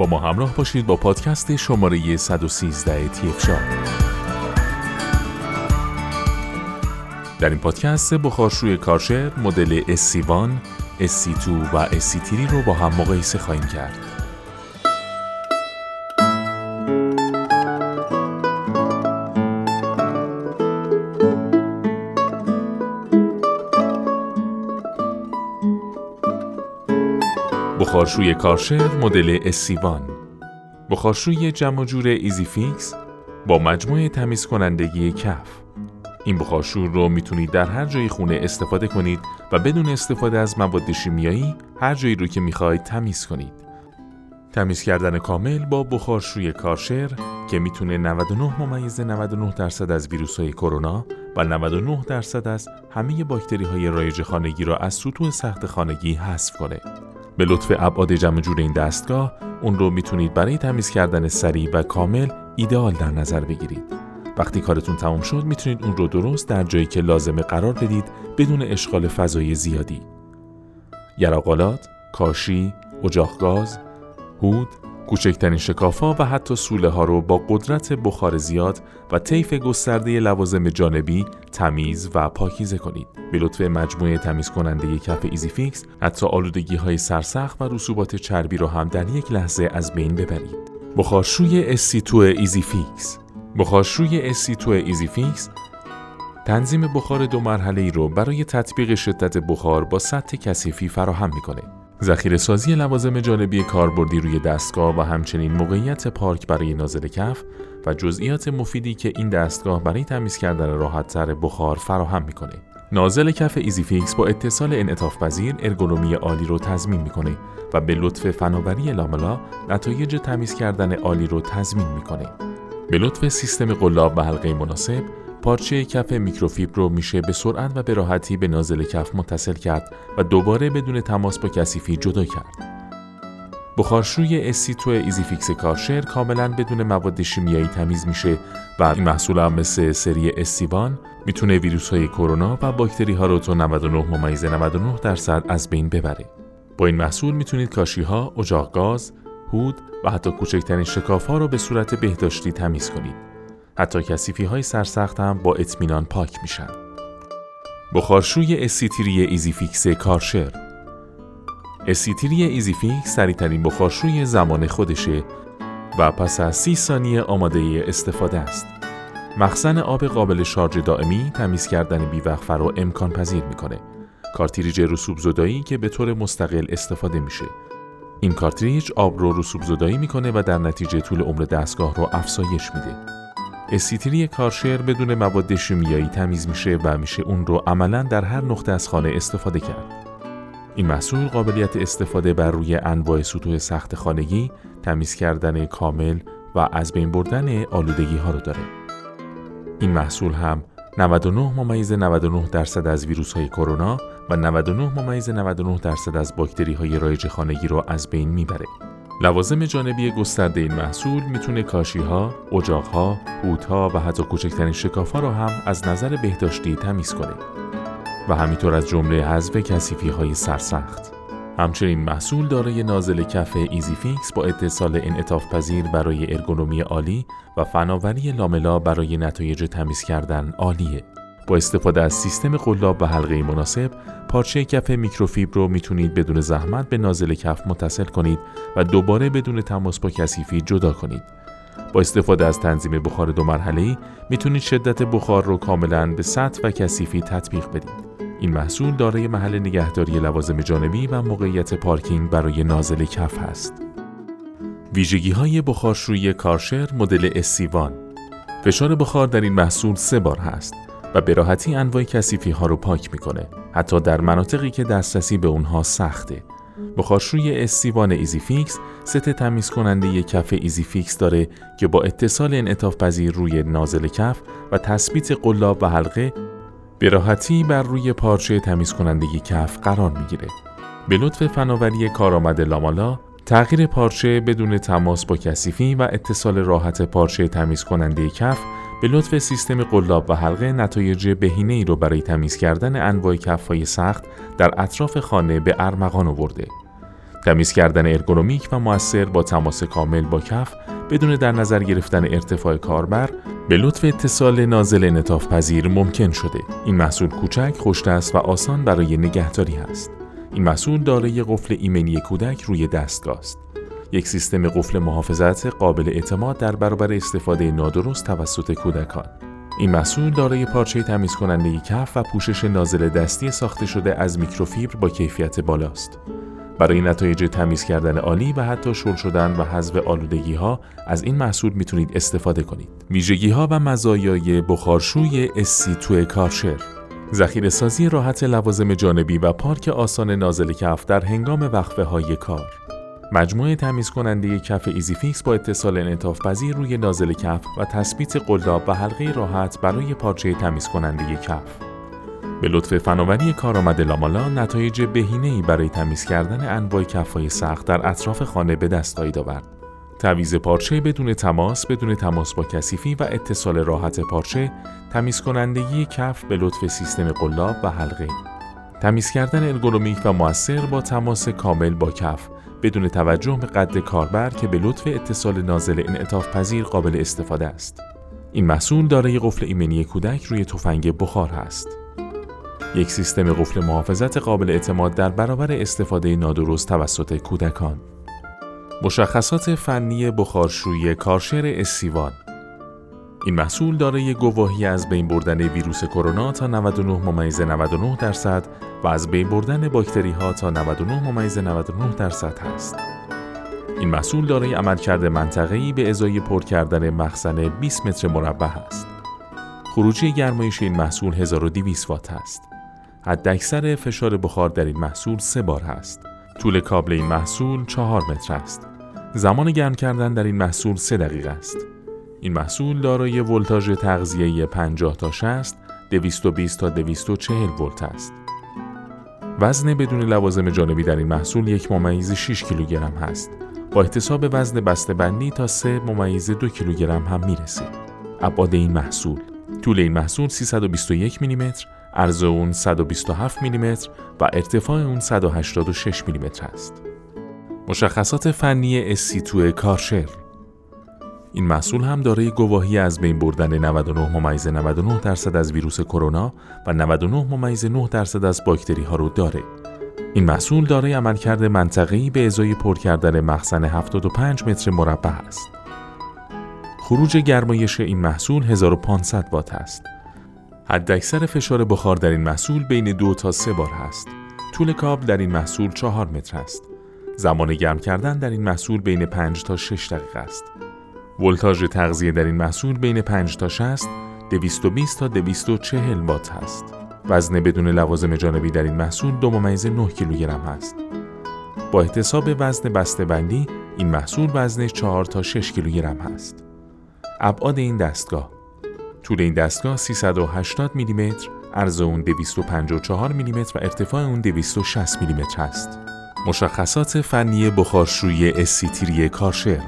با ما همراه باشید با پادکست شماره 113 تیفشا در این پادکست بخارشوی کارشر مدل SC1, SC2 و SC3 رو با هم مقایسه خواهیم کرد. بخارشوی کارچر مدل SC1 بخارشوی جمع جور EasyFix با مجموعه تمیز کنندگی کف این بخارشو رو می‌تونید در هر جای خونه استفاده کنید و بدون استفاده از مواد شیمیایی هر جایی رو که می‌خواید تمیز کنید. تمیز کردن کامل با بخارشوی کارچر که می‌تونه 99 ممیز 99 درصد از ویروس های کرونا و 99 درصد از همه باکتری های رایج خانگی را از سطوح سخت خانگی حذف کنه. به لطف ابعاد جمع جور این دستگاه اون رو می‌تونید برای تمیز کردن سریع و کامل ایدئال در نظر بگیرید. وقتی کارتون تمام شد می‌تونید اون رو درست در جایی که لازمه قرار بدید بدون اشغال فضای زیادی. گراقالات، کاشی، اجاق گاز، هود، کوچکترین شکافا و حتی سوله ها رو با قدرت بخار زیاد و طیف گسترده لوازم جانبی تمیز و پاکیزه کنید. به لطف مجموعه تمیز کننده کف EasyFix حتی آلودگی های سرسخت و رسوبات چربی رو هم در یک لحظه از بین ببرید. بخارشوی SC2 EasyFix بخارشوی SC2 EasyFix تنظیم بخار دو مرحله ای رو برای تطبیق شدت بخار با سطح کثیفی فراهم می‌کنه. ذخیره سازی لوازم جانبی کاربردی روی دستگاه و همچنین موقعیت پارک برای نازل کف و جزئیات مفیدی که این دستگاه برای تمیز کردن راحتتر بخار فراهم می‌کنه. نازل کف EasyFix با اتصال انعطاف پذیر ارگونومی عالی رو تضمین می‌کنه و به لطف فناوری Lamella نتایج تمیز کردن عالی رو تضمین می‌کنه. به لطف سیستم قلاب و حلقه مناسب پارچه کف میکروفیبر رو میشه به سرعت و به راحتی به نازل کف متصل کرد و دوباره بدون تماس با کثیفی جدا کرد. بخارشوی SC2 EasyFix کارچر کاملا بدون مواد شیمیایی تمیز میشه و این محصول هم مثل سری SC1 می‌تونه ویروس های کرونا و باکتری ها رو تا 99 ممیز 99 درصد از بین ببره. با این محصول می‌تونید کاشی ها، اجاق گاز، هود و حتی کوچکترین شکاف ها را به صورت بهداشتی تمیز کنید. حتی کثیفی های سرسخت هم با اطمینان پاک میشن. بخارشوی SC3 EasyFix کارچر SC3 EasyFix سریعترین بخارشوی زمان خودشه و پس از سی ثانیه آماده استفاده است. مخزن آب قابل شارژ دائمی تمیز کردن بیوقفه رو امکان پذیر می‌کنه. کارتریج رسوب زدایی که به طور مستقل استفاده میشه این کارتریج آب رو رسوب زدایی می‌کنه و در نتیجه طول عمر دستگاه رو افزایش میده. SC3 کارچر بدون مواد شیمیایی تمیز میشه و میشه اون رو عملا در هر نقطه از خانه استفاده کرد. این محصول قابلیت استفاده بر روی انواع سطوح سخت خانگی، تمیز کردن کامل و از بین بردن آلودگی ها رو داره. این محصول هم 99 ممیز 99 درصد از ویروس های کرونا و 99 ممیز 99 درصد از باکتری های رایج خانگی را از بین می‌بره. لوازم جانبی گسترده این محصول می‌تونه کاشی ها، اجاق ها، ها و حتی کوچکترین شکاف ها را هم از نظر بهداشتی تمیز کنه و همینطور از جمله حذف کثیفی های سرسخت. همچنین محصول دارای نازل کف EasyFix با اتصال انعطاف پذیر برای ارگونومی عالی و فناوری Lamella برای نتایج تمیز کردن عالیه. با استفاده از سیستم قلاب و حلقه مناسب پارچه کف میکروفیبر رو می‌تونید بدون زحمت به نازل کف متصل کنید و دوباره بدون تماس با کثیفی جدا کنید. با استفاده از تنظیم بخار دو مرحله‌ای می‌تونید شدت بخار رو کاملا به سطح و کثیفی تطبیق بدید. این محصول دارای محل نگهداری لوازم جانبی و موقعیت پارکینگ برای نازل کف هست. ویژگی های بخارشوی کارچر مدل SC1 فشار بخار در این محصول سه بار هست و به راحتی انواع کثیفی ها رو پاک می‌کنه حتی در مناطقی که دسترسی به اونها سخته بخارشوی SC1 EasyFix ست تمیز کننده کف EasyFix داره که با اتصال انعطاف پذیر روی نازل کف و تثبیت قلاب و حلقه به راحتی بر روی پارچه تمیز کننده کف قرار می‌گیره. به لطف فناوری کارآمد لامالا تغییر پارچه بدون تماس با کثیفی و اتصال راحت پارچه تمیز کننده کف به لطف سیستم قلاب و حلقه نتایج بهینه ای رو برای تمیز کردن انواع کفهای سخت در اطراف خانه به ارمغان آورده. تمیز کردن ارگونومیک و موثر با تماس کامل با کف بدون در نظر گرفتن ارتفاع کاربر به لطف اتصال نازل انطاف پذیر ممکن شده. این محصول کوچک، خوشدست و آسان برای نگهداری است. این محصول دارای قفل ایمنی کودک روی دستگاه است. یک سیستم قفل محافظت قابل اعتماد در برابر استفاده نادرست توسط کودکان. این محصول دارای پارچه تمیز کننده کف و پوشش نازل دستی ساخته شده از میکروفیبر با کیفیت بالاست. برای نتایج تمیز کردن عالی و حتی شل شدن و حذف آلودگی ها از این محصول می‌تونید استفاده کنید. ویژگی ها و مزایای بخارشوی SC2 کارچر ذخیره سازی راحت لوازم جانبی و پارک آسان نازل کف در هنگام وقفه های کار. مجموعه تمیز کننده کف EasyFix با اتصال انعطاف پذیر روی نازل کف و تثبیت قلاب و حلقه راحت برای پارچه تمیز کننده کف. به لطف فناوری کارآمد لامالا نتایج بهینه‌ای برای تمیز کردن انواع کفهای سخت در اطراف خانه به دست خواهید آورد. تعویض پارچه بدون تماس، بدون تماس با کثیفی و اتصال راحت پارچه، تمیز کنندگی کف به لطف سیستم قلاب و حلقه. تمیز کردن ارگونومیک و موثر با تماس کامل با کف بدون توجه به قد کاربر که به لطف اتصال نازل انعطاف پذیر قابل استفاده است. این محصول دارای قفل ایمنی کودک روی تفنگ بخار است. یک سیستم قفل محافظت قابل اعتماد در برابر استفاده نادرست توسط کودکان. مشخصات فنی بخارشویی کارشر اسیوان این محصول دارای گواهی از بین بردن ویروس کرونا تا 99 ممیز 99 درصد و از بین بردن باکتری ها تا 99 ممیز 99 درصد است. این محصول دارای عملکرد منطقه‌ای به ازای پر کردن مخزن 20 متر مربع است. خروجی گرمایش این محصول 1200 وات است. حداکثر فشار بخار در این محصول سه بار است. طول کابل این محصول 4 متر است. زمان گرم کردن در این محصول 3 دقیقه است. این محصول دارای ولتاژ تغذیه 50 تا 60 220 تا 240 ولت است. وزن بدون لوازم جانبی در این محصول یک ممیز 6 کیلوگرم هست. با احتساب وزن بسته بندی تا 3 ممیز 2 کیلوگرم هم می‌رسه. ابعاد این محصول طول این محصول 321 میلیمتر، عرض اون 127 میلیمتر و ارتفاع اون 186 میلیمتر است. مشخصات فنی SC2 کارشر این محصول هم دارای گواهی از بین بردن 99 ممیز 99 درصد از ویروس کرونا و 99 ممیز 9 درصد از باکتری ها رو داره. این محصول دارای عملکرد منطقه‌ای به ازای پر کردن مخزن 75 متر مربع است. خروج گرمایش این محصول 1500 وات است. حداکثر فشار بخار در این محصول بین دو تا سه بار است. طول کابل در این محصول 4 متر است. زمان گرم کردن در این محصول بین 5 تا 6 دقیقه است. ولتاژ تغذیه در این محصول بین 5 تا 60 220 تا 240 وات است. وزن بدون لوازم جانبی در این محصول دو ممیز 9 کیلوگرم است. با احتساب وزن بسته بندی این محصول وزنش 4 تا 6 کیلوگرم است. ابعاد این دستگاه طول این دستگاه 380 میلیمتر، عرض اون 254 میلیمتر و ارتفاع اون 260 میلیمتر است. مشخصات فنی بخارشویی اسیتیری کارشر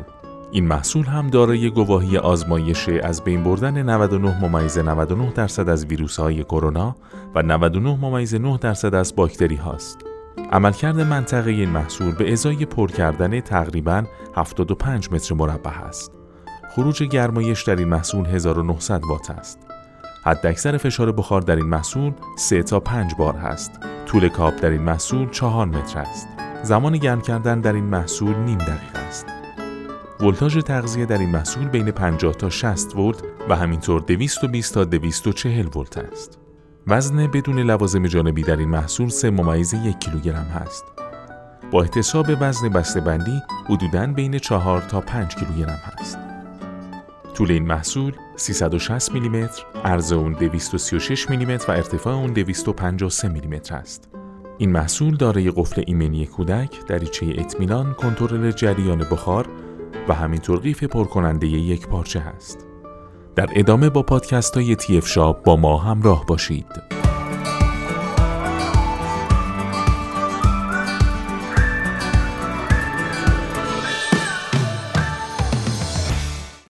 این محصول هم دارای گواهی آزمایش از بین بردن 99 ممیز 99 درصد از ویروس های کرونا و 99 ممیز 9 درصد از باکتری هاست. عملکرد منطقه این محصول به ازای پر کردن تقریبا 75 متر مربع است. خروج گرمایش در این محصول 1900 وات است. حداکثر فشار بخار در این محصول 3 تا 5 بار است. طول کاپ در این محصول 4 متر است. زمان گرم کردن در این محصول نیم دقیقه. ولتاژ تغذیه در این محصول بین 50 تا 60 ولت و همینطور 220 تا 240 ولت است. وزن بدون لوازم جانبی در این محصول 3 ممیز یک کیلوگرم هست. با احتساب وزن بسته بندی حدوداً بین 4 تا 5 کیلوگرم هست. طول این محصول 360 میلیمتر، عرض اون 236 میلیمتر و ارتفاع اون 253 میلیمتر است. این محصول دارای قفل ایمنی کودک، دریچه اطمینان، کنترل جریان بخار و همینطور قیف پرکننده یک پارچه هست. در ادامه با پادکست های تیف شاب با ما همراه باشید.